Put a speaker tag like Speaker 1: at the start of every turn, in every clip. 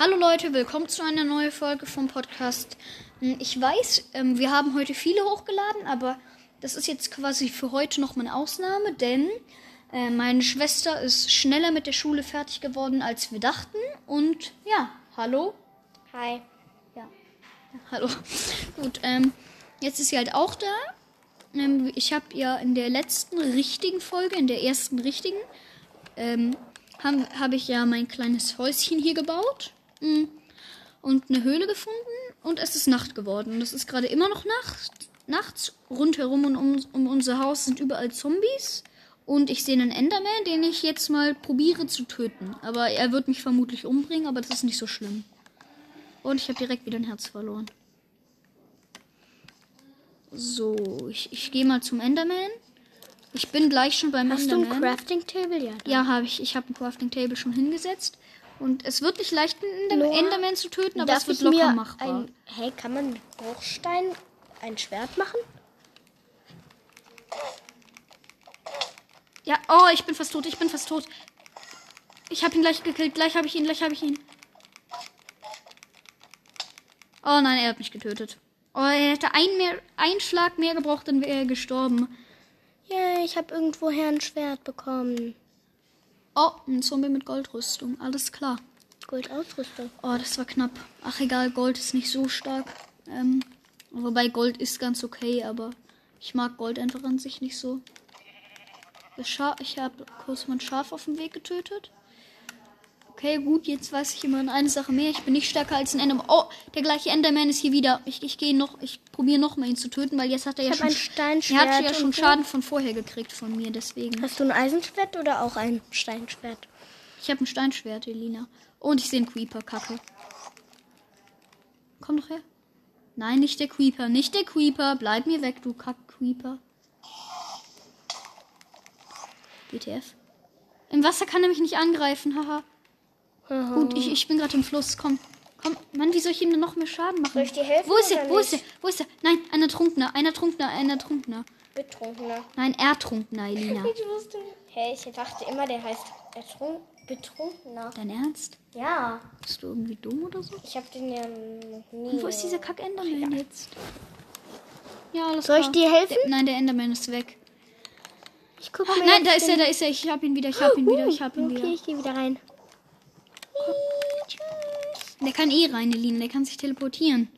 Speaker 1: Hallo Leute, willkommen zu einer neuen Folge vom Podcast. Hm, Ich weiß, ähm, wir haben heute viele hochgeladen, aber das ist jetzt quasi für heute noch mal eine Ausnahme, denn äh, meine Schwester ist schneller mit der Schule fertig geworden, als wir dachten. Und ja, hallo.
Speaker 2: Hi.
Speaker 1: Ja, hallo. Gut, ähm, jetzt ist sie halt auch da. Ähm, ich habe ja in der letzten richtigen Folge, in der ersten richtigen, ähm, habe hab ich ja mein kleines Häuschen hier gebaut mm, und eine Höhle gefunden und es ist Nacht geworden. Es ist gerade immer noch Nacht. Nachts rundherum und um, um unser Haus sind überall Zombies. Und ich sehe einen Enderman, den ich jetzt mal probiere zu töten. Aber er wird mich vermutlich umbringen, aber das ist nicht so schlimm. Und ich habe direkt wieder ein Herz verloren. So, ich, ich gehe mal zum Enderman. Ich bin gleich schon beim
Speaker 2: Hast du ein
Speaker 1: Enderman.
Speaker 2: Crafting Table? Ja.
Speaker 1: Ja, habe ich. Ich habe ein Crafting Table schon hingesetzt. Und es wird nicht leicht, einen
Speaker 2: Noah,
Speaker 1: Enderman zu töten, aber es wird locker machbar.
Speaker 2: Ein, hey, kann man mit Bruchstein ein Schwert machen?
Speaker 1: Ja, oh, ich bin fast tot, ich bin fast tot. Ich habe ihn gleich gekillt, gleich habe ich ihn, gleich habe ich ihn. Oh nein, er hat mich getötet. Oh, er hätte ein, mehr, einen Schlag mehr gebraucht, dann wäre er gestorben.
Speaker 2: Ja, ich habe irgendwoher ein Schwert bekommen.
Speaker 1: Oh, ein Zombie mit Goldrüstung, alles klar.
Speaker 2: Goldausrüstung.
Speaker 1: Oh, das war knapp. Ach egal, Gold ist nicht so stark. Ähm, wobei Gold ist ganz okay, aber ich mag Gold einfach an sich nicht so. Ich habe kurz mein Schaf auf dem Weg getötet. Okay, gut, jetzt weiß ich immer eine Sache mehr. Ich bin nicht stärker als ein Enderman. Oh, der gleiche Enderman ist hier wieder. Ich, ich gehe noch, ich probiere noch mal ihn zu töten, weil jetzt hat er ja
Speaker 2: Ich
Speaker 1: schon,
Speaker 2: habe ein
Speaker 1: er
Speaker 2: Steinschwert.
Speaker 1: hat ja schon. Schaden von vorher gekriegt von mir, deswegen.
Speaker 2: Hast du ein Eisenschwert oder auch ein Steinschwert?
Speaker 1: Ich habe ein Steinschwert, Elina. Und ich sehe einen Creeper, Kacke. Komm doch her. Nein, nicht der Creeper, nicht der Creeper. Bleib mir weg, du Kack-Creeper. WTF. Im Wasser kann er mich nicht angreifen, haha. Gut, ich, ich bin gerade im Fluss. Komm, komm. Mann, wie soll ich ihm denn noch mehr Schaden machen?
Speaker 2: Soll ich dir helfen
Speaker 1: Wo ist er? Wo ist er? Wo ist er? Nein, einer Trunkener, einer Trunkener, einer Trunkener.
Speaker 2: Betrunkener.
Speaker 1: Nein, Ertrunkener, Elina.
Speaker 2: Ich wusste. Hey, ich dachte immer, der heißt Ertrunk Betrunkener.
Speaker 1: Dein Ernst?
Speaker 2: Ja.
Speaker 1: Bist du irgendwie dumm oder so?
Speaker 2: Ich habe den ja nie.
Speaker 1: Und wo ist dieser kack Enderman jetzt? Ja, alles
Speaker 2: Soll ich dir helfen?
Speaker 1: Der, nein, der Enderman ist weg.
Speaker 2: Ich guck
Speaker 1: Ach,
Speaker 2: mir
Speaker 1: nein, da ist er, da ist er. Ich hab ihn wieder, ich hab ihn wieder, ich hab ihn
Speaker 2: okay,
Speaker 1: wieder.
Speaker 2: ich gehe wieder rein.
Speaker 1: Der kann eh rein, Elina, der kann sich teleportieren.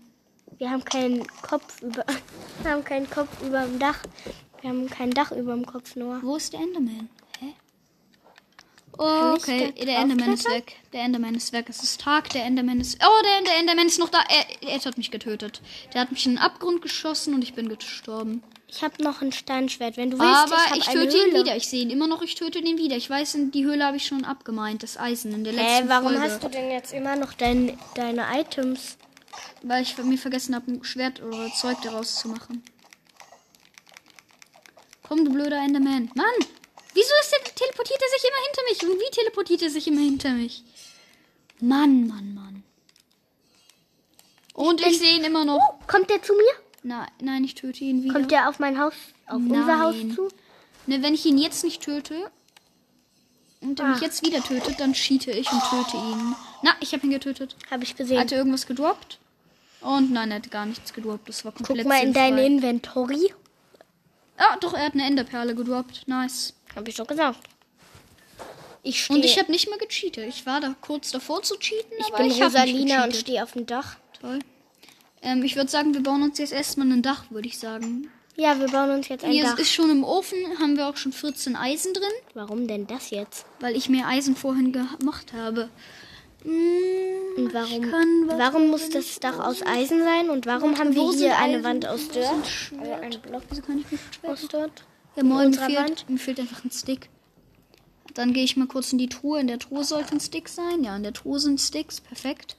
Speaker 2: Wir haben keinen Kopf über. Wir haben keinen Kopf über dem Dach. Wir haben kein Dach über dem Kopf nur.
Speaker 1: Wo ist der Enderman? Hä?
Speaker 2: Ich
Speaker 1: Okay, der Enderman ist weg. Der Enderman ist weg. Es ist Tag, der Enderman ist. Oh, der, der Enderman ist noch da. Er, er hat mich getötet. Der hat mich in den Abgrund geschossen und ich bin gestorben.
Speaker 2: Ich habe noch ein Steinschwert. Wenn du willst,
Speaker 1: Aber
Speaker 2: ich,
Speaker 1: ich, töte ihn wieder. Ich sehe ihn immer noch, ich töte ihn wieder. Ich weiß, in die Höhle habe ich schon abgemeint, das Eisen in der letzten
Speaker 2: Hä, warum
Speaker 1: Folge.
Speaker 2: hast du denn jetzt immer noch dein, deine Items?
Speaker 1: Weil ich mir vergessen habe, ein Schwert oder Zeug daraus zu machen. Komm, du blöder Enderman. Mann! Wieso ist der, teleportiert er sich immer hinter mich? Und wie teleportiert er sich immer hinter mich? Mann, Mann, Mann. Und ich, sehe ihn immer noch.
Speaker 2: Kommt der zu mir?
Speaker 1: Nein, nein, ich töte ihn wieder.
Speaker 2: Kommt der auf mein Haus, auf unser Haus
Speaker 1: Nein.
Speaker 2: zu?
Speaker 1: Ne, wenn ich ihn jetzt nicht töte und er mich
Speaker 2: Ach.
Speaker 1: jetzt wieder tötet, dann cheate ich und töte ihn. Na, ich habe ihn getötet.
Speaker 2: Habe ich gesehen.
Speaker 1: Hat er irgendwas gedroppt? Und nein, er hat gar nichts gedroppt. Das war komplett
Speaker 2: Guck mal in dein Inventory.
Speaker 1: Ah, doch, er hat eine Enderperle gedroppt. Nice.
Speaker 2: Habe ich doch gesagt. Ich stehe.
Speaker 1: Und ich habe nicht mal gecheatet. Ich war da kurz davor zu cheaten,
Speaker 2: ich
Speaker 1: aber
Speaker 2: bin
Speaker 1: ich
Speaker 2: Rosalina und stehe auf dem Dach.
Speaker 1: Toll. Ähm, ich würde sagen, wir bauen uns jetzt erstmal ein Dach, würde ich sagen.
Speaker 2: Ja, wir bauen uns jetzt ein
Speaker 1: Hier
Speaker 2: Dach.
Speaker 1: ist schon im Ofen, haben wir auch schon 14 Eisen drin,
Speaker 2: Warum denn das jetzt?
Speaker 1: weil ich mehr Eisen vorhin gemacht habe. Mm,
Speaker 2: Und warum, warum muss das Dach aus Eisen sein? Und warum haben wir hier eine
Speaker 1: Eisen?
Speaker 2: Wand aus Dirt? Also ein Block
Speaker 1: Wieso kann ich nicht
Speaker 2: aus Dirt?
Speaker 1: Ja, mir
Speaker 2: unserer
Speaker 1: fehlt,
Speaker 2: Wand?
Speaker 1: mir fehlt einfach ein Stick. Dann gehe ich mal kurz in die Truhe. In der Truhe sollte ein Stick sein. Ja, in der Truhe sind Sticks. Perfekt.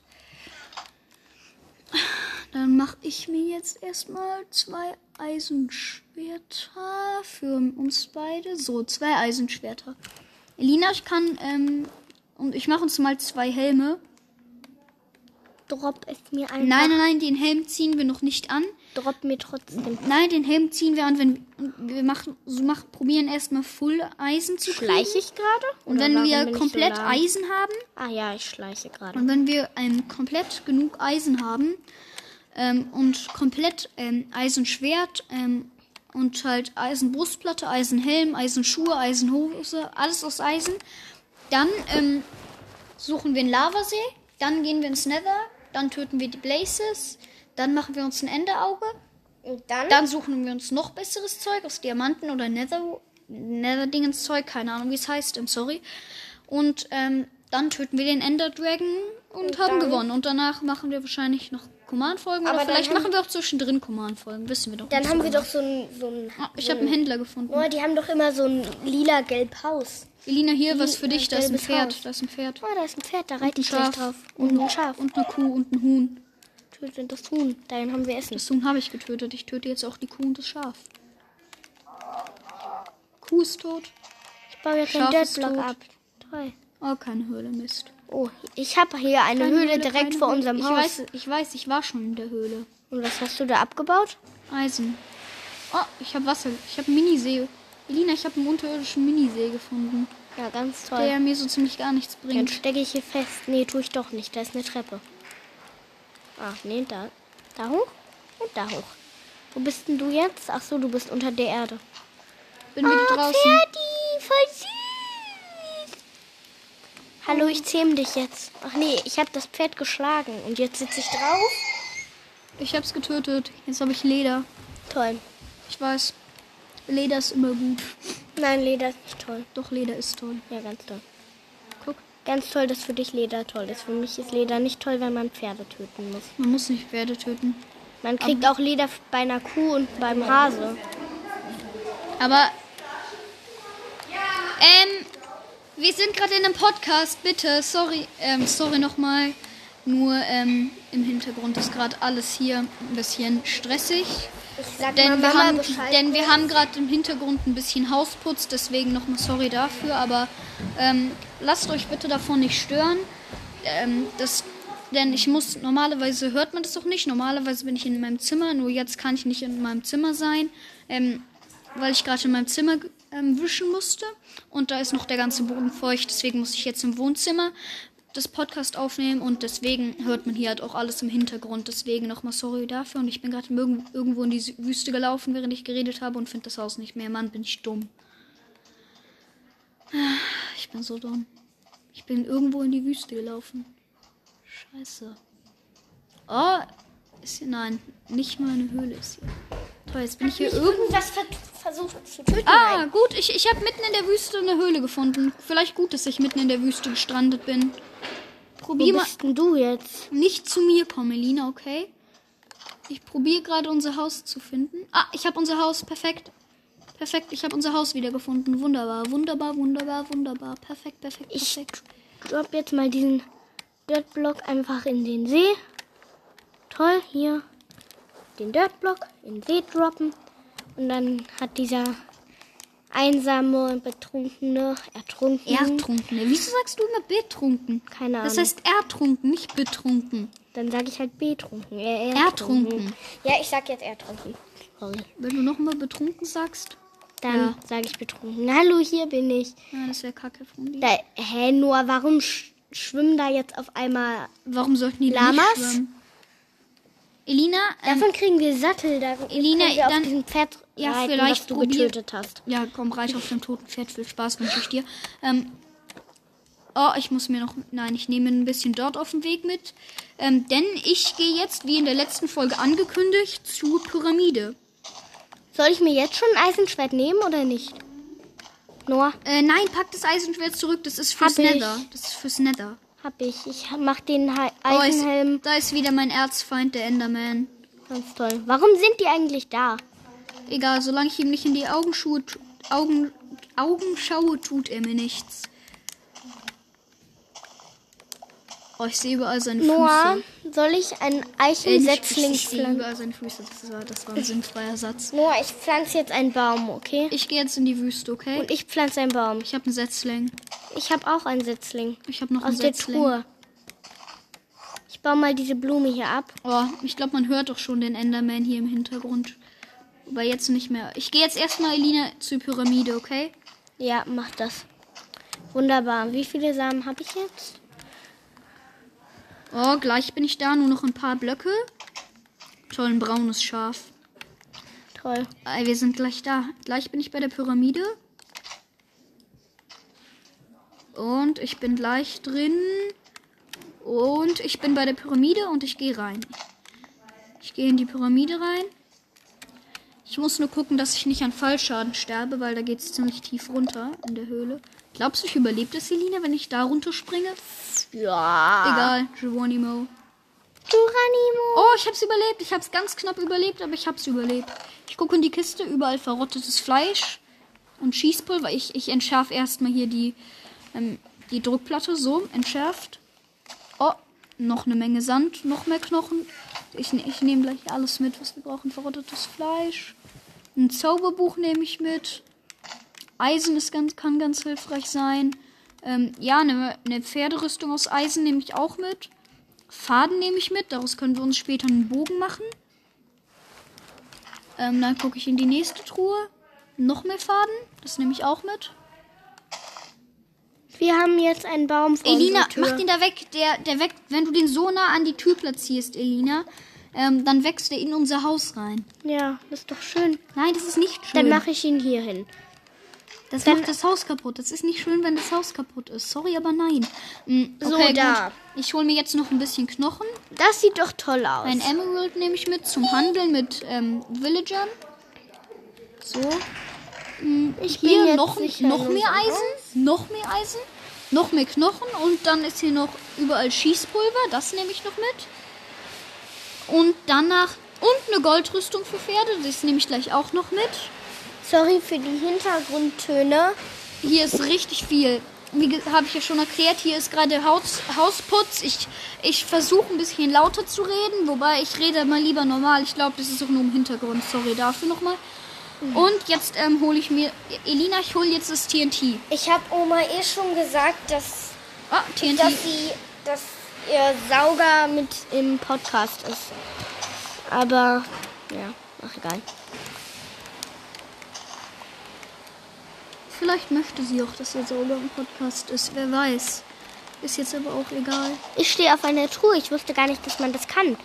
Speaker 1: Dann mache ich mir jetzt erstmal zwei Eisenschwerter für uns beide. So, zwei Eisenschwerter. Elina, ich kann, ähm, und ich mache uns mal zwei Helme.
Speaker 2: Drop es mir ein.
Speaker 1: Nein, nein, nein, den Helm ziehen wir noch nicht an.
Speaker 2: drop mir trotzdem.
Speaker 1: Nein, den Helm ziehen wir an, wenn wir machen, so machen, probieren erstmal Full Eisen zu kriegen.
Speaker 2: Schleiche ich gerade?
Speaker 1: Und wenn wir komplett
Speaker 2: so?
Speaker 1: Eisen haben,
Speaker 2: Ah ja, ich schleiche gerade.
Speaker 1: und wenn wir ähm, komplett genug Eisen haben ähm, und komplett ähm, Eisenschwert ähm, und halt Eisenbrustplatte, Eisenhelm, Eisenschuhe, Eisenhose, alles aus Eisen, dann ähm, suchen wir einen Lavasee, dann gehen wir ins Nether, dann töten wir die Blazes, dann machen wir uns ein Enderauge,
Speaker 2: dann?
Speaker 1: dann suchen wir uns noch besseres Zeug aus Diamanten oder Nether, Nether-Dingens Zeug, keine Ahnung, wie es heißt, ähm, sorry. Und ähm, dann töten wir den Ender Dragon und,
Speaker 2: Und
Speaker 1: haben
Speaker 2: dann?
Speaker 1: gewonnen. Und danach machen wir wahrscheinlich noch Command-Folgen
Speaker 2: Aber
Speaker 1: oder
Speaker 2: dann
Speaker 1: vielleicht machen wir auch zwischendrin Command-Folgen, wissen wir doch
Speaker 2: Dann haben
Speaker 1: so
Speaker 2: wir
Speaker 1: genau.
Speaker 2: doch so ein, so ein
Speaker 1: Ah, ich habe einen Händler gefunden.
Speaker 2: Oh, die haben doch immer so ein lila-gelb Haus.
Speaker 1: Elina, hier, was für dich, da ist ein Pferd,
Speaker 2: Haus.
Speaker 1: da ist ein Pferd.
Speaker 2: Oh, da ist ein Pferd, da reite ich gleich
Speaker 1: Schaf.
Speaker 2: drauf. Und ein Schaf.
Speaker 1: Und eine Kuh und ein Huhn.
Speaker 2: Tötet das Huhn. Dahin haben wir Essen.
Speaker 1: Das Huhn habe ich getötet. Ich töte jetzt auch die Kuh und das Schaf. Kuh ist tot.
Speaker 2: Ich baue jetzt
Speaker 1: Schaf ist
Speaker 2: Dirtblock ab. Toll.
Speaker 1: Oh, keine Höhle, Mist.
Speaker 2: Oh, ich habe hier eine
Speaker 1: Keine
Speaker 2: Höhle direkt
Speaker 1: keine
Speaker 2: vor
Speaker 1: Höhle.
Speaker 2: unserem
Speaker 1: ich
Speaker 2: Haus.
Speaker 1: Weiß, ich weiß, ich war schon in der Höhle.
Speaker 2: Und was hast du da abgebaut?
Speaker 1: Eisen. Oh, ich habe Wasser. Ich habe einen Minisee. Elina, ich habe einen unterirdischen Minisee gefunden,
Speaker 2: Ja, ganz toll.
Speaker 1: der mir so ziemlich gar nichts
Speaker 2: Dann
Speaker 1: bringt.
Speaker 2: stecke ich hier fest. Nee, tue ich doch nicht. Da ist eine Treppe. Ach, nee, da. Da hoch und da hoch. Wo bist denn du jetzt? Ach so, du bist unter der Erde.
Speaker 1: Bin wieder
Speaker 2: Ah,
Speaker 1: draußen.
Speaker 2: Pferdi, voll süß. Hallo, ich zähm dich jetzt. Ach nee, ich habe das Pferd geschlagen und jetzt sitze ich drauf.
Speaker 1: Ich hab's getötet. Jetzt habe ich Leder.
Speaker 2: Toll.
Speaker 1: Ich weiß. Leder ist immer gut.
Speaker 2: Nein, Leder ist nicht toll.
Speaker 1: Doch, Leder ist toll.
Speaker 2: Ja, ganz toll.
Speaker 1: Guck,
Speaker 2: Ganz toll, dass für dich Leder toll ist. Für mich ist Leder nicht toll, wenn man Pferde töten muss.
Speaker 1: man muss nicht Pferde töten.
Speaker 2: Man kriegt auch Leder bei einer Kuh und beim Hase.
Speaker 1: Aber. Ähm. Wir sind gerade in einem Podcast, bitte. Sorry, ähm, sorry nochmal. Nur ähm, im Hintergrund ist gerade alles hier ein bisschen stressig. Denn wir haben, denn wir haben gerade im Hintergrund ein bisschen Hausputz, deswegen nochmal sorry dafür. Aber ähm, lasst euch bitte davon nicht stören. Ähm, das, denn ich muss, normalerweise hört man das doch nicht. Normalerweise bin ich in meinem Zimmer, nur jetzt kann ich nicht in meinem Zimmer sein, ähm, weil ich gerade in meinem Zimmer ähm, wischen musste. Und da ist noch der ganze Boden feucht, deswegen muss ich jetzt im Wohnzimmer das Podcast aufnehmen und deswegen hört man hier halt auch alles im Hintergrund. Deswegen nochmal sorry dafür. Und ich bin gerade irg- irgendwo in die Wüste gelaufen, während ich geredet habe und finde das Haus nicht mehr. Mann, bin ich dumm. Ah, Ich bin so dumm. Ich bin irgendwo in die Wüste gelaufen. Scheiße. Oh, ist hier. Nein, nicht mal eine Höhle ist hier. Toll, jetzt bin ich hier irgendwo.
Speaker 2: irgendwas ver versucht zu töten.
Speaker 1: Ah, gut, ich, ich habe mitten in der Wüste eine Höhle gefunden. Vielleicht gut, dass ich mitten in der Wüste gestrandet bin. Probier
Speaker 2: Wo
Speaker 1: mal
Speaker 2: bist denn du jetzt?
Speaker 1: nicht zu mir kommen, Elina, okay? Ich probiere gerade unser Haus zu finden. Ah, ich habe unser Haus. Perfekt. Perfekt, ich habe unser Haus wiedergefunden. Wunderbar, wunderbar, wunderbar, wunderbar. Perfekt, perfekt,
Speaker 2: Ich
Speaker 1: perfekt.
Speaker 2: drop jetzt mal diesen Dirtblock einfach in den See. Toll, hier den Dirtblock in den See droppen. Und dann hat dieser einsame und betrunkene ertrunken.
Speaker 1: Ertrunkene. Wieso sagst du immer betrunken?
Speaker 2: Keine
Speaker 1: Das
Speaker 2: Ahnung.
Speaker 1: heißt ertrunken, nicht betrunken.
Speaker 2: Dann sage ich halt betrunken. Äh,
Speaker 1: Ertrunken.
Speaker 2: Ja, ich sag jetzt ertrunken. Sorry.
Speaker 1: Wenn du nochmal betrunken sagst,
Speaker 2: Dann
Speaker 1: Ja.
Speaker 2: sage ich betrunken. Hallo, hier bin ich.
Speaker 1: ja, das wäre kacke von dir.
Speaker 2: Da, hä, Noah, warum sch schwimmen da jetzt auf einmal
Speaker 1: Warum sollten die
Speaker 2: Lamas?
Speaker 1: nicht schwimmen? Elina, ähm,
Speaker 2: Davon kriegen wir Sattel. Da
Speaker 1: Elina,
Speaker 2: wir auf
Speaker 1: dann-
Speaker 2: diesem Pferd
Speaker 1: Ja,
Speaker 2: reiten,
Speaker 1: vielleicht
Speaker 2: was du
Speaker 1: probier-
Speaker 2: getötet hast.
Speaker 1: Ja, komm, reich auf dem toten Pferd. Viel Spaß wünsche ich dir. Ähm, oh, ich muss mir noch. Nein, ich nehme ein bisschen dort auf dem Weg mit. Ähm, denn ich gehe jetzt, wie in der letzten Folge angekündigt, zur Pyramide.
Speaker 2: Soll ich mir jetzt schon ein Eisenschwert nehmen oder nicht? Noah,
Speaker 1: Äh, nein, pack das Eisenschwert zurück. Das ist fürs. Nether. Das ist fürs Nether.
Speaker 2: Hab ich. Ich mach den He
Speaker 1: Oh, ist,
Speaker 2: Eisenhelm
Speaker 1: da ist wieder mein Erzfeind, der Enderman.
Speaker 2: ganz toll. Warum sind die eigentlich da?
Speaker 1: Egal, solange ich ihm nicht in die Augenschuhe, Augen, Augen schaue, tut er mir nichts. Oh, ich sehe überall seine
Speaker 2: Noah,
Speaker 1: Füße.
Speaker 2: soll ich einen
Speaker 1: Äh, nicht Füße,
Speaker 2: Eichensetzling
Speaker 1: ich sehe überall seine Füße. Das war, das war ein sinnfreier Satz.
Speaker 2: Noah, ich pflanze jetzt einen Baum, okay?
Speaker 1: Ich gehe jetzt in die Wüste, okay?
Speaker 2: Und ich pflanze einen Baum.
Speaker 1: Ich habe einen Setzling.
Speaker 2: Ich habe auch einen Setzling.
Speaker 1: Ich habe noch
Speaker 2: Aus
Speaker 1: einen
Speaker 2: der
Speaker 1: Setzling.
Speaker 2: Truhe. Ich baue mal diese Blume hier ab.
Speaker 1: Oh, ich glaube, man hört doch schon den Enderman hier im Hintergrund. Aber jetzt nicht mehr. Ich gehe jetzt erstmal, Elina, zur Pyramide, okay?
Speaker 2: Ja, mach das. Wunderbar. Wie viele Samen habe ich jetzt?
Speaker 1: Oh, gleich bin ich da. Nur noch ein paar Blöcke. Toll, ein braunes Schaf.
Speaker 2: Toll.
Speaker 1: Ey, wir sind gleich da. Gleich bin ich bei der Pyramide. Und ich bin gleich drin. Und ich bin bei der Pyramide und ich gehe rein. Ich gehe in die Pyramide rein. Ich muss nur gucken, dass ich nicht an Fallschaden sterbe, weil da geht es ziemlich tief runter in der Höhle. Glaubst du, ich überlebe das, Selina, wenn ich da runterspringe?
Speaker 2: Ja.
Speaker 1: Egal, Geronimo.
Speaker 2: Geronimo.
Speaker 1: Oh, ich hab's überlebt. Ich hab's ganz knapp überlebt, aber ich hab's überlebt. Ich gucke in die Kiste, überall verrottetes Fleisch und Schießpulver. Ich, ich entschärfe erstmal hier die, ähm, die Druckplatte. So, entschärft. Oh, noch eine Menge Sand, noch mehr Knochen. Ich, ich nehme gleich alles mit, was wir brauchen. Verrottetes Fleisch. Ein Zauberbuch nehme ich mit. Eisen ist ganz, kann ganz hilfreich sein. Ähm, ja, eine, eine Pferderüstung aus Eisen nehme ich auch mit. Faden nehme ich mit. Daraus können wir uns später einen Bogen machen. Ähm, dann gucke ich in die nächste Truhe. Noch mehr Faden. Das nehme ich auch mit.
Speaker 2: Wir haben jetzt einen Baum vor
Speaker 1: Elina,
Speaker 2: Tür.
Speaker 1: mach den da weg. Der, der weg. Wenn du den so nah an die Tür platzierst, Elina, ähm, dann wächst er in unser Haus rein.
Speaker 2: Ja, das ist doch schön.
Speaker 1: Nein, das ist nicht schön.
Speaker 2: Dann mache ich ihn hier hin.
Speaker 1: das
Speaker 2: dann-
Speaker 1: macht das Haus kaputt. Das ist nicht schön, wenn das Haus kaputt ist. Sorry, aber nein.
Speaker 2: So,
Speaker 1: okay,
Speaker 2: da.
Speaker 1: Gut. Ich hole mir jetzt noch ein bisschen Knochen.
Speaker 2: Das sieht doch toll aus.
Speaker 1: Ein Emerald nehme ich mit zum Handeln mit ähm, Villagern. So. Mm,
Speaker 2: Ich bin
Speaker 1: Hier
Speaker 2: jetzt
Speaker 1: noch, noch mehr Eisen. Noch mehr Eisen. Noch mehr Knochen. Und dann ist hier noch überall Schießpulver. Das nehme ich noch mit. Und danach. Und eine Goldrüstung für Pferde. Das nehme ich gleich auch noch mit.
Speaker 2: Sorry für die Hintergrundtöne.
Speaker 1: Hier ist richtig viel. Wie habe ich ja schon erklärt, hier ist gerade Haus, Hausputz. Ich, ich versuche ein bisschen lauter zu reden, wobei ich rede mal lieber normal. Ich glaube, das ist auch nur im Hintergrund. Sorry dafür nochmal. Und jetzt ähm, hole ich mir. Elina, ich hole jetzt das TNT.
Speaker 2: Ich habe Oma eh schon gesagt, dass,
Speaker 1: Ah, TNT.
Speaker 2: dass sie, dass ihr Sauger mit im Podcast ist. Aber ja, ach egal.
Speaker 1: Vielleicht möchte sie auch, dass ihr sauber im Podcast ist. Wer weiß. Ist jetzt aber auch egal.
Speaker 2: Ich stehe auf einer Truhe. Ich wusste gar nicht, dass man das kann.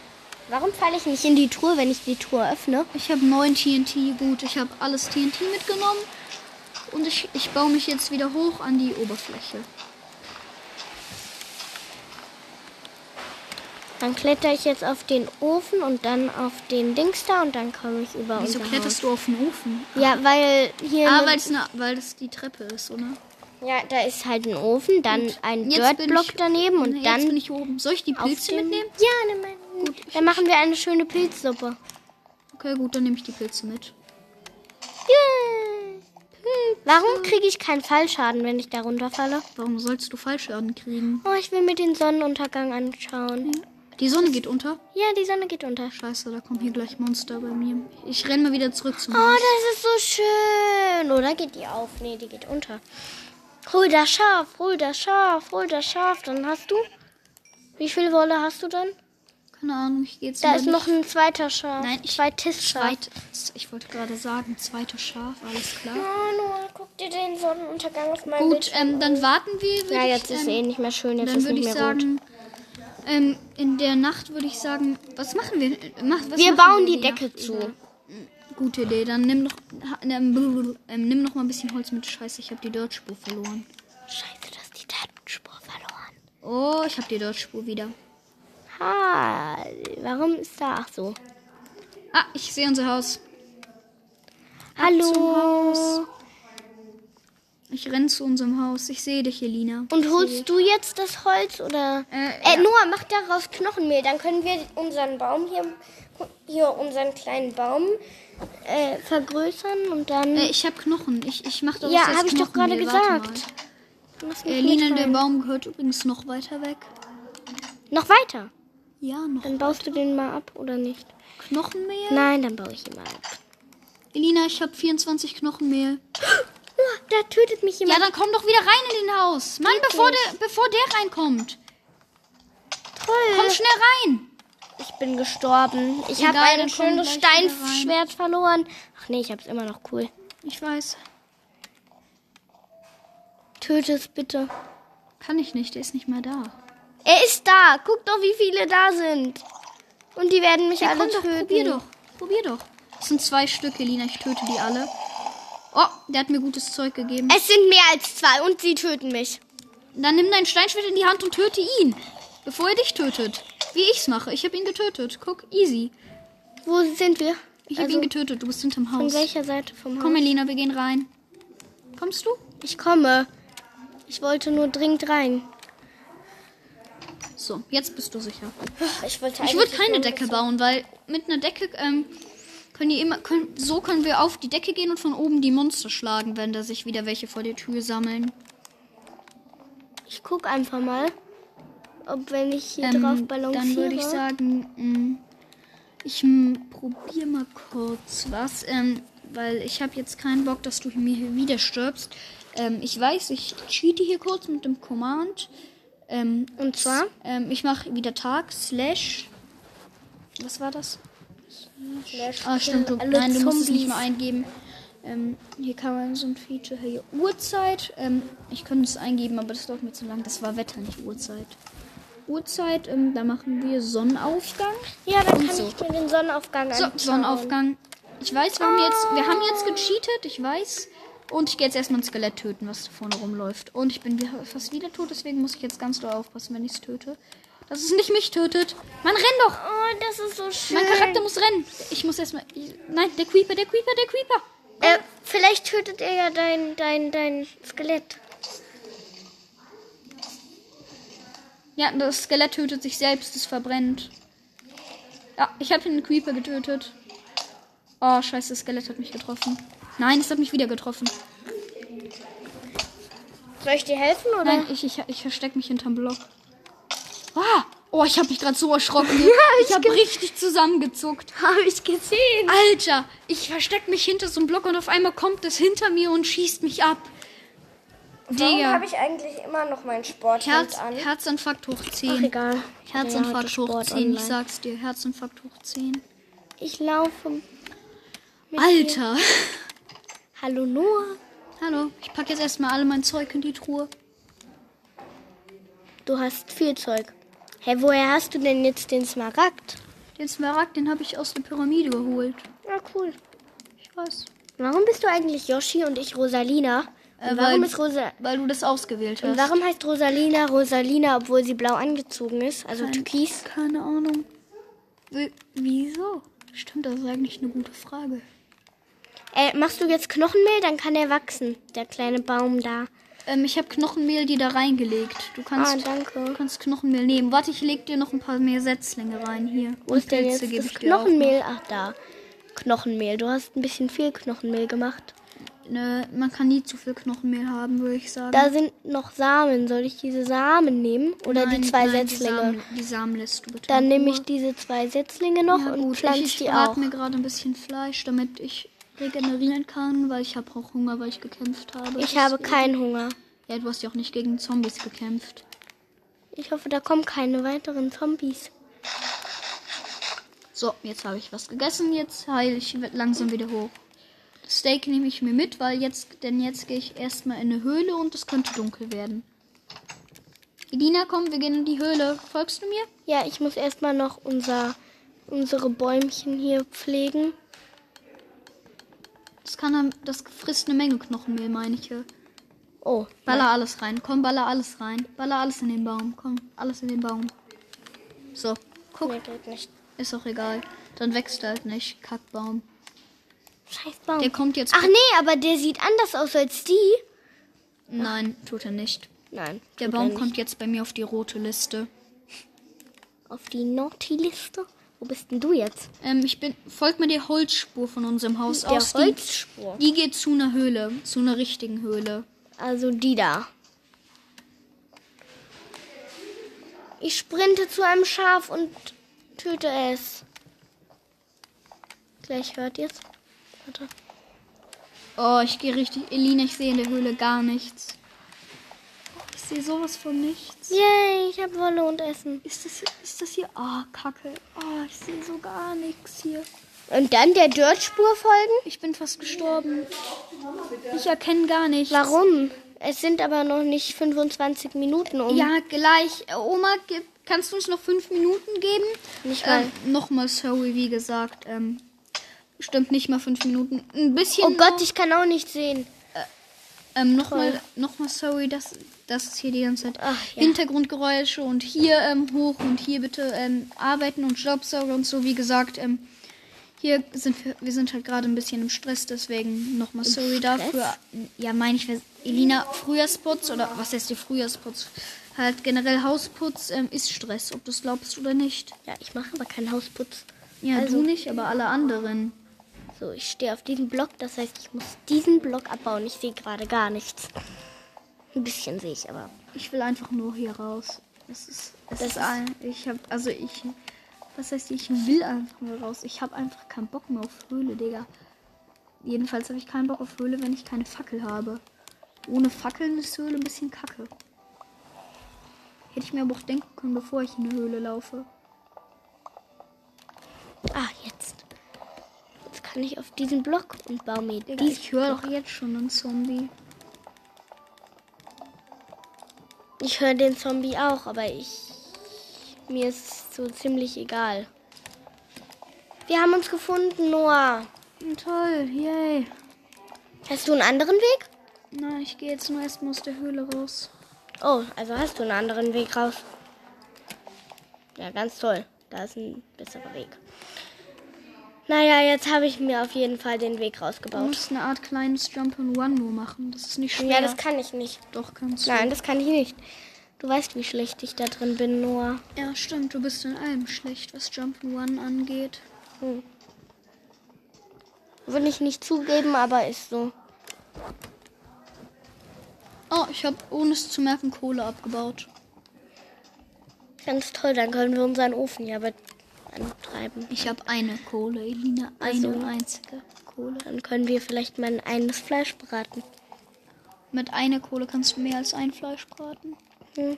Speaker 2: Warum falle ich nicht in die Truhe, wenn ich die Truhe öffne?
Speaker 1: Ich habe neun TNT. Gut, ich habe alles TNT mitgenommen. Und ich, ich baue mich jetzt wieder hoch an die Oberfläche.
Speaker 2: Dann kletter ich jetzt auf den Ofen und dann auf den Dings da und dann komme ich über
Speaker 1: Wieso kletterst du auf den Ofen?
Speaker 2: Haus. Ja, weil hier
Speaker 1: Ah,
Speaker 2: ne-
Speaker 1: weil das die Treppe ist, oder?
Speaker 2: ja, da ist halt ein Ofen, dann ein
Speaker 1: Jetzt bin
Speaker 2: Dirtblock daneben und
Speaker 1: Jetzt
Speaker 2: dann
Speaker 1: bin ich oben. Soll ich die Pilze mitnehmen?
Speaker 2: Ja, nimm mal. Gut, dann machen wir eine schöne Pilzsuppe.
Speaker 1: Okay, gut, dann nehme ich die Pilze mit.
Speaker 2: Yay. Warum kriege ich keinen Fallschaden, wenn ich da runterfalle?
Speaker 1: Warum sollst du Fallschaden kriegen?
Speaker 2: Oh, ich will mir den Sonnenuntergang anschauen.
Speaker 1: Die Sonne geht unter.
Speaker 2: Ja, die Sonne geht unter.
Speaker 1: Scheiße, da kommen hier gleich Monster bei mir. Ich renn mal wieder zurück zum
Speaker 2: Oh,
Speaker 1: Haus.
Speaker 2: das ist so schön. Oder geht die auf? Nee, die geht unter. Hol das Schaf, hol das Schaf, hol das Schaf. Dann hast du. Wie viel Wolle hast du dann?
Speaker 1: Keine Ahnung, ich gehe jetzt
Speaker 2: Da ist
Speaker 1: nicht-
Speaker 2: noch ein zweiter Schaf.
Speaker 1: Nein, ich-
Speaker 2: zweites Schaf.
Speaker 1: Zweit, ich wollte gerade sagen, zweites Schaf, alles klar.
Speaker 2: Oh, Noah, guck dir den Sonnenuntergang auf meinem
Speaker 1: Gut, ähm, dann warten wir.
Speaker 2: Ja,
Speaker 1: ich,
Speaker 2: jetzt ist
Speaker 1: ähm,
Speaker 2: eh nicht mehr schön. Jetzt ist
Speaker 1: würde
Speaker 2: nicht
Speaker 1: ich
Speaker 2: mehr
Speaker 1: sagen, ähm, in der Nacht würde ich sagen, was machen wir? Äh, Mach, was
Speaker 2: Wir
Speaker 1: machen
Speaker 2: bauen die
Speaker 1: die
Speaker 2: Decke
Speaker 1: Nacht
Speaker 2: zu.
Speaker 1: über? Gute Idee, dann nimm noch, ähm, ähm, nimm noch mal ein bisschen Holz mit. Scheiße, ich habe die Dirtspur verloren.
Speaker 2: Scheiße, dass die Datenspur verloren.
Speaker 1: Oh, ich habe die Dirtspur wieder.
Speaker 2: Ha, warum ist da? Ach so.
Speaker 1: Ah, ich sehe unser Haus. zum
Speaker 2: Hallo.
Speaker 1: Haus. Ich renn zu unserem Haus. Ich sehe dich, Elina.
Speaker 2: Und holst du jetzt das Holz oder?
Speaker 1: Äh,
Speaker 2: Äh, Noah, mach daraus Knochenmehl. Dann können wir unseren Baum hier, hier unseren kleinen Baum äh, vergrößern und dann.
Speaker 1: Äh, ich habe Knochen. Ich, ich mach daraus
Speaker 2: ja,
Speaker 1: jetzt
Speaker 2: habe ich doch gerade gesagt. musst
Speaker 1: Äh, der. Baum gehört übrigens noch weiter weg.
Speaker 2: Noch weiter.
Speaker 1: Ja, noch.
Speaker 2: Dann baust du den mal ab oder nicht?
Speaker 1: Knochenmehl?
Speaker 2: Nein, dann baue ich ihn mal ab.
Speaker 1: Elina, ich habe 24 Knochenmehl.
Speaker 2: Oh, da tötet mich
Speaker 1: Ja,
Speaker 2: jemand.
Speaker 1: dann komm doch wieder rein in den Haus. Mann, bevor der, bevor der reinkommt.
Speaker 2: Toll.
Speaker 1: Komm schnell rein.
Speaker 2: Ich bin gestorben. Ich habe ein schönes. Steinschwert verloren. Ach nee, ich hab's immer noch cool.
Speaker 1: Ich weiß.
Speaker 2: Töte es bitte.
Speaker 1: Kann ich nicht, der ist nicht mehr da.
Speaker 2: Er ist da. Guck doch, wie viele da sind. Und die werden mich
Speaker 1: Ja,
Speaker 2: alle
Speaker 1: komm doch,
Speaker 2: töten.
Speaker 1: probier doch. Probier doch. Das sind zwei Stück, Elina. Ich töte die alle. Oh, der hat mir gutes Zeug gegeben.
Speaker 2: Es sind mehr als zwei und sie töten mich.
Speaker 1: Dann nimm dein Steinschwert in die Hand und töte ihn. Bevor er dich tötet. Wie ich's mache. Ich habe ihn getötet. Guck, easy.
Speaker 2: Wo sind wir?
Speaker 1: Ich habe
Speaker 2: Also,
Speaker 1: ihn getötet. Du bist hinterm
Speaker 2: Von
Speaker 1: Haus.
Speaker 2: welcher Seite vom Haus?
Speaker 1: Komm, Elina, wir gehen rein. Kommst du?
Speaker 2: Ich komme. Ich wollte nur dringend rein.
Speaker 1: So, jetzt bist du sicher.
Speaker 2: Ich wollte
Speaker 1: Ich würde keine Decke bauen, weil mit einer Decke ähm, können die immer, können, so können wir auf die Decke gehen und von oben die Monster schlagen, wenn da sich wieder welche vor der Tür sammeln.
Speaker 2: Ich guck einfach mal, ob wenn ich hier
Speaker 1: Ähm,
Speaker 2: drauf balanciere.
Speaker 1: dann würde ich sagen, mh, ich m, probier mal kurz was, ähm, weil ich habe jetzt keinen Bock, dass du mir hier wieder stirbst. Ähm, ich weiß, ich cheate hier kurz mit dem Command. Ähm,
Speaker 2: Und zwar?
Speaker 1: ähm, ich mache wieder Tag slash. Was war das? Ah, stimmt. Du, nein, du musst es nicht mal eingeben. Ähm, hier kann man so ein Feature hier. Uhrzeit. Ähm, ich könnte es eingeben, aber das dauert mir zu lang. Das war Wetter, nicht Uhrzeit. Uhrzeit, ähm, da machen wir Sonnenaufgang.
Speaker 2: Ja, dann kann
Speaker 1: so.
Speaker 2: ich mir den Sonnenaufgang
Speaker 1: So,
Speaker 2: anschauen.
Speaker 1: Sonnenaufgang. Ich weiß, wir haben jetzt, wir haben jetzt gecheatet, ich weiß. Und ich gehe jetzt erstmal ein Skelett töten, was da vorne rumläuft. Und ich bin fast wieder tot, deswegen muss ich jetzt ganz doll aufpassen, wenn ich es töte. Dass es nicht mich tötet. Man renn doch!
Speaker 2: Oh, das ist so schön.
Speaker 1: Mein Charakter muss rennen. Ich muss erstmal. Nein, der Creeper, der Creeper, der Creeper.
Speaker 2: Äh, vielleicht tötet er ja dein, dein, dein Skelett.
Speaker 1: Ja, das Skelett tötet sich selbst, es verbrennt. Ja, ich habe den Creeper getötet. Oh, scheiße, das Skelett hat mich getroffen. Nein, es hat mich wieder getroffen.
Speaker 2: Soll ich dir helfen oder?
Speaker 1: Nein, ich, ich, ich verstecke mich hinterm Block. Ah! Oh, ich habe mich gerade so erschrocken.
Speaker 2: Ja, ich
Speaker 1: ich habe richtig zusammengezuckt.
Speaker 2: Habe ich gesehen.
Speaker 1: Alter, ich verstecke mich hinter so einem Block und auf einmal kommt es hinter mir und schießt mich ab.
Speaker 2: Warum habe ich eigentlich immer noch mein Sporthemd
Speaker 1: Herz,
Speaker 2: an?
Speaker 1: Herzinfarkt hoch
Speaker 2: Ach,
Speaker 1: 10.
Speaker 2: egal.
Speaker 1: Herzinfarkt
Speaker 2: Ja,
Speaker 1: hoch
Speaker 2: Sport
Speaker 1: 10, ich
Speaker 2: online.
Speaker 1: sag's dir. Herzinfarkt hoch 10.
Speaker 2: Ich laufe.
Speaker 1: Alter.
Speaker 2: Hallo Noah.
Speaker 1: Hallo, ich packe jetzt erstmal alle mein Zeug in die Truhe.
Speaker 2: Du hast viel Zeug. Hä, woher hast du denn jetzt den Smaragd?
Speaker 1: Den Smaragd, den habe ich aus der Pyramide geholt.
Speaker 2: Ja, cool.
Speaker 1: Ich weiß.
Speaker 2: Warum bist du eigentlich Yoshi und ich Rosalina? Und
Speaker 1: Äh,
Speaker 2: warum
Speaker 1: weil-
Speaker 2: ist Rosa
Speaker 1: Weil du das ausgewählt hast.
Speaker 2: und warum heißt Rosalina Rosalina, obwohl sie blau angezogen ist? Also
Speaker 1: Kein-
Speaker 2: türkis?
Speaker 1: Keine Ahnung. Wie- Wieso? Stimmt, das ist eigentlich eine gute Frage.
Speaker 2: Äh, machst du jetzt Knochenmehl, dann kann er wachsen, der kleine Baum da.
Speaker 1: Ähm, ich habe Knochenmehl dir da reingelegt. Du kannst,
Speaker 2: Ah,
Speaker 1: du
Speaker 2: danke.
Speaker 1: kannst Knochenmehl nehmen. Warte, ich leg dir noch ein paar mehr Setzlinge rein hier.
Speaker 2: Wo ist denn jetzt das
Speaker 1: ich
Speaker 2: Knochenmehl? Ach, da. Knochenmehl. Du hast ein bisschen viel Knochenmehl gemacht.
Speaker 1: Ne, man kann nie zu viel Knochenmehl haben, würde ich sagen.
Speaker 2: Da sind noch Samen. Soll ich diese Samen nehmen? Oder
Speaker 1: Nein,
Speaker 2: die zwei
Speaker 1: nein,
Speaker 2: Setzlinge?
Speaker 1: Die Samen, die Samen lässt du bitte.
Speaker 2: Dann nehme ich diese zwei Setzlinge noch
Speaker 1: Ja,
Speaker 2: und
Speaker 1: gut,
Speaker 2: pflanze
Speaker 1: ich,
Speaker 2: die
Speaker 1: ich
Speaker 2: auch.
Speaker 1: brate mir gerade ein bisschen Fleisch, damit ich regenerieren kann, weil ich habe auch Hunger, weil ich gekämpft habe.
Speaker 2: Ich habe keinen Hunger.
Speaker 1: Ja, du hast ja auch nicht gegen Zombies gekämpft.
Speaker 2: Ich hoffe, da kommen keine weiteren Zombies.
Speaker 1: So, jetzt habe ich was gegessen. Jetzt heile ich langsam wieder hoch. Das Steak nehme ich mir mit, weil jetzt, denn jetzt gehe ich erstmal in eine Höhle und es könnte dunkel werden. Edina, komm, wir gehen in die Höhle. Folgst du mir?
Speaker 2: Ja, ich muss erstmal noch unser, unsere Bäumchen hier pflegen.
Speaker 1: Das kann das frisst eine Menge Knochenmehl, meine ich.
Speaker 2: Oh,
Speaker 1: Baller alles rein. Komm, baller alles rein. Baller alles in den Baum. Komm, alles in den Baum. So, guck,
Speaker 2: nee, geht nicht.
Speaker 1: ist auch egal. Dann wächst er halt nicht. Kackbaum.
Speaker 2: Scheiß Baum.
Speaker 1: Der kommt jetzt.
Speaker 2: Ach nee, aber der sieht anders aus als die.
Speaker 1: Nein, tut er nicht.
Speaker 2: Nein.
Speaker 1: Der
Speaker 2: er
Speaker 1: Baum kommt jetzt bei mir auf die rote Liste.
Speaker 2: auf die Naughty-Liste. Wo bist denn du jetzt?
Speaker 1: Ähm, ich bin. Folgt mir die Holzspur von unserem Haus
Speaker 2: Der
Speaker 1: aus. Die,
Speaker 2: Holzspur.
Speaker 1: die geht zu einer Höhle. Zu einer richtigen Höhle.
Speaker 2: Also die da. Ich sprinte zu einem Schaf und töte es. Gleich hört ihr's. Warte.
Speaker 1: Oh, ich gehe richtig. Elina, ich sehe in der Höhle gar nichts. Sehe sowas von nichts.
Speaker 2: Yay, ich habe Wolle und Essen.
Speaker 1: Ist das, ist das hier? Ah, Kacke. Ah, ich sehe so gar nichts hier.
Speaker 2: Und dann der Dirt-Spur folgen?
Speaker 1: Ich bin fast gestorben. Ich erkenne gar nichts.
Speaker 2: Warum? Es sind aber noch nicht 25 Minuten um.
Speaker 1: Ja, gleich. Oma, kannst du uns noch fünf Minuten geben?
Speaker 2: Nicht mal.
Speaker 1: Ähm, Nochmal sorry, wie gesagt. Ähm, stimmt nicht mal fünf Minuten. Ein bisschen.
Speaker 2: oh Gott, ich kann auch nicht sehen.
Speaker 1: Ähm, nochmal noch mal sorry, dass, es hier die ganze Zeit
Speaker 2: Ach, ja.
Speaker 1: Hintergrundgeräusche und hier ähm, hoch und hier bitte ähm, arbeiten und Staubsauger und so. Wie gesagt, ähm, hier sind wir, wir sind halt gerade ein bisschen im Stress, deswegen nochmal sorry
Speaker 2: Stress?
Speaker 1: dafür. Ja, meine ich, Elina, Frühjahrsputz oder was heißt die Frühjahrsputz? Halt generell Hausputz ähm, ist Stress, ob du es glaubst oder nicht.
Speaker 2: Ja, ich mache aber keinen Hausputz.
Speaker 1: Ja,
Speaker 2: Also-
Speaker 1: du nicht, aber alle anderen.
Speaker 2: So, ich stehe auf diesem Block, das heißt, ich muss diesen Block abbauen. Ich sehe gerade gar nichts. Ein bisschen sehe ich aber.
Speaker 1: Ich will einfach nur hier raus. Das ist, es
Speaker 2: Das
Speaker 1: ist ein, ich habe, also ich, was heißt, ich will einfach nur raus. Ich habe einfach keinen Bock mehr auf Höhle, Digga. Jedenfalls habe ich keinen Bock auf Höhle, wenn ich keine Fackel habe. Ohne Fackeln ist Höhle ein bisschen kacke. Hätte ich mir aber auch denken können, bevor ich in eine Höhle laufe.
Speaker 2: Ah, kann ich auf diesen Block und baue mir
Speaker 1: Digga,
Speaker 2: diesen
Speaker 1: ich höre doch jetzt schon einen Zombie.
Speaker 2: Ich höre den Zombie auch, aber ich. Mir ist so ziemlich egal. Wir haben uns gefunden, Noah.
Speaker 1: Hm, Toll, yay.
Speaker 2: Hast du einen anderen Weg?
Speaker 1: Na, ich gehe jetzt nur erstmal aus der Höhle raus.
Speaker 2: Oh, also hast du einen anderen Weg raus. Ja, ganz toll. Da ist ein besserer Weg. Naja, jetzt habe ich mir auf jeden Fall den Weg
Speaker 1: Du
Speaker 2: rausgebaut.
Speaker 1: musst eine Art kleines Jump and One nur machen. Das ist nicht schwer.
Speaker 2: Ja, das kann ich nicht.
Speaker 1: Doch, kannst du.
Speaker 2: Nein, das kann ich nicht. Du weißt, wie schlecht ich da drin bin, Noah.
Speaker 1: Ja, stimmt. Du bist in allem schlecht, was Jump and One angeht.
Speaker 2: Hm. Will ich nicht zugeben, aber ist so.
Speaker 1: Oh, ich habe ohne es zu merken Kohle abgebaut.
Speaker 2: Ganz toll, dann können wir unseren Ofen ja antreiben.
Speaker 1: Ich habe eine Kohle, Elina. Eine
Speaker 2: Also.
Speaker 1: einzige Kohle.
Speaker 2: Dann können wir vielleicht mal ein Fleisch braten.
Speaker 1: Mit einer Kohle kannst du mehr als ein Fleisch braten.
Speaker 2: Hm,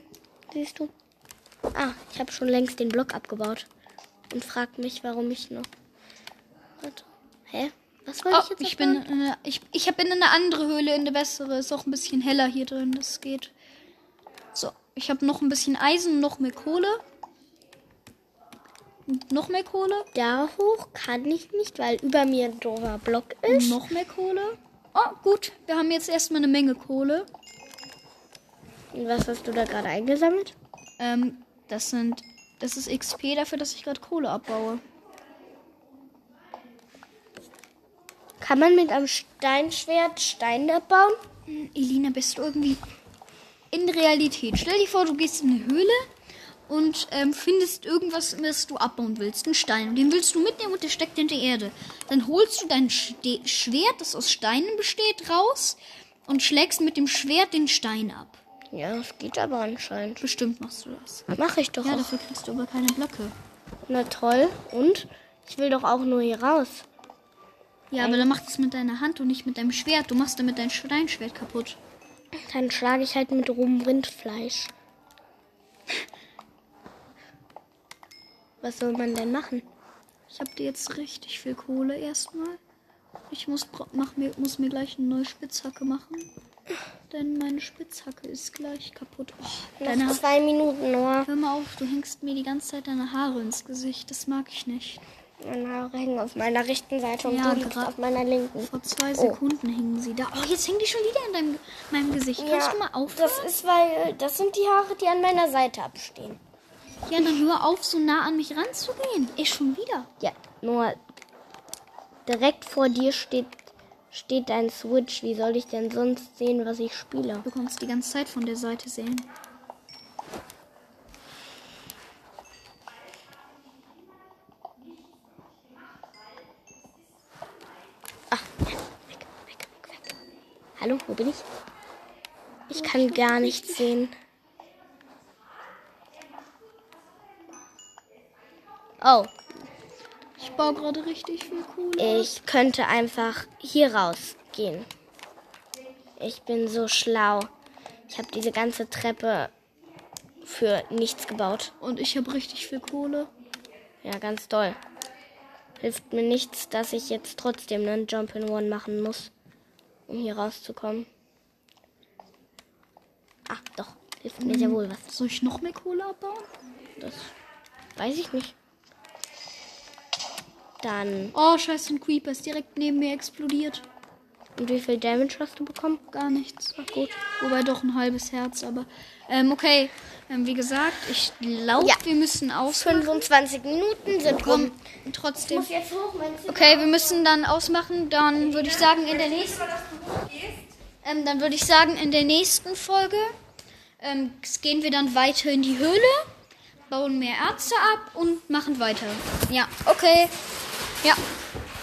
Speaker 2: siehst du? Ah, ich habe schon längst den Block abgebaut. Und frag mich, warum ich noch. Warte. Hä? Was wollte
Speaker 1: Oh,
Speaker 2: ich jetzt
Speaker 1: ich bin, eine, ich, ich bin in eine andere Höhle, in eine bessere. Ist auch ein bisschen heller hier drin, das geht. So, ich habe noch ein bisschen Eisen, noch mehr Kohle. Noch mehr Kohle.
Speaker 2: Da hoch kann ich nicht, weil über mir ein doofer Block ist.
Speaker 1: Noch mehr Kohle. Oh, gut. Wir haben jetzt erstmal eine Menge Kohle.
Speaker 2: Und was hast du da gerade eingesammelt?
Speaker 1: Ähm, das sind. Das ist XP dafür, dass ich gerade Kohle abbaue.
Speaker 2: Kann man mit einem Steinschwert Steine abbauen?
Speaker 1: Elina, bist du irgendwie in Realität? Stell dir vor, du gehst in eine Höhle und ähm, findest irgendwas, was du abbauen willst. Einen Stein. Und den willst du mitnehmen und der steckt in der Erde. Dann holst du dein Ste Schwert, das aus Steinen besteht, raus und schlägst mit dem Schwert den Stein ab.
Speaker 2: Ja, das geht aber anscheinend.
Speaker 1: Bestimmt machst du das.
Speaker 2: Mach ich doch
Speaker 1: Ja,
Speaker 2: auch.
Speaker 1: dafür kriegst du aber keine Blöcke.
Speaker 2: Na toll. Und? Ich will doch auch nur hier raus.
Speaker 1: Ja, aber dann machst du es mit deiner Hand und nicht mit deinem Schwert. Du machst damit dein Steinschwert kaputt.
Speaker 2: Dann schlage ich halt mit rohem Rindfleisch. Was soll man denn machen?
Speaker 1: Ich habe dir jetzt richtig viel Kohle erstmal. Ich muss, mach mir, muss mir gleich eine neue Spitzhacke machen. Denn meine Spitzhacke ist gleich kaputt. Ich, deine,
Speaker 2: Noch zwei Minuten nur.
Speaker 1: hör mal auf, du hängst mir die ganze Zeit deine Haare ins Gesicht. Das mag ich nicht.
Speaker 2: Meine Haare hängen auf meiner rechten Seite und
Speaker 1: Ja,
Speaker 2: du auf meiner linken.
Speaker 1: Vor zwei Sekunden hingen sie da. Oh, jetzt hängen die schon wieder in deinem, meinem Gesicht. Kannst du mal aufhören?
Speaker 2: Das ist, weil das sind die Haare, die an meiner Seite abstehen.
Speaker 1: Ja, dann hör auf, so nah an mich ranzugehen. Ich schon wieder.
Speaker 2: Ja, nur direkt vor dir steht, steht ein Switch. Wie soll ich denn sonst sehen, was ich spiele?
Speaker 1: Du kannst die ganze Zeit von der Seite sehen.
Speaker 2: Ach, weg, weg, weg, weg. Hallo, wo bin ich? Ich kann gar nichts sehen. Oh,
Speaker 1: Ich baue gerade richtig viel Kohle.
Speaker 2: ich könnte einfach hier rausgehen. Ich bin so schlau. Ich habe diese ganze Treppe für nichts gebaut.
Speaker 1: Und ich habe richtig viel Kohle.
Speaker 2: Ja, ganz toll. Hilft mir nichts, dass ich jetzt trotzdem einen Jump in One machen muss, um hier rauszukommen. Ach, doch. Hilft mir sehr wohl was.
Speaker 1: Soll ich noch mehr Kohle abbauen?
Speaker 2: Das weiß ich nicht. Dann.
Speaker 1: Oh, scheiße, ein Creeper ist direkt neben mir explodiert.
Speaker 2: Und wie viel Damage hast du bekommen?
Speaker 1: Gar nichts. Ach gut. Wobei doch ein halbes Herz, aber. Ähm, okay. Ähm, wie gesagt, ich glaube,
Speaker 2: Ja.
Speaker 1: wir müssen aus.
Speaker 2: 25 Minuten sind
Speaker 1: Komm,
Speaker 2: rum.
Speaker 1: trotzdem.
Speaker 2: jetzt hoch, mein
Speaker 1: Okay, wir müssen dann ausmachen. Dann würde ich sagen, in der nächsten. Ähm, dann würde ich sagen, in der nächsten Folge ähm, gehen wir dann weiter in die Höhle, bauen mehr Ärzte ab und machen weiter. Ja, okay. Ja,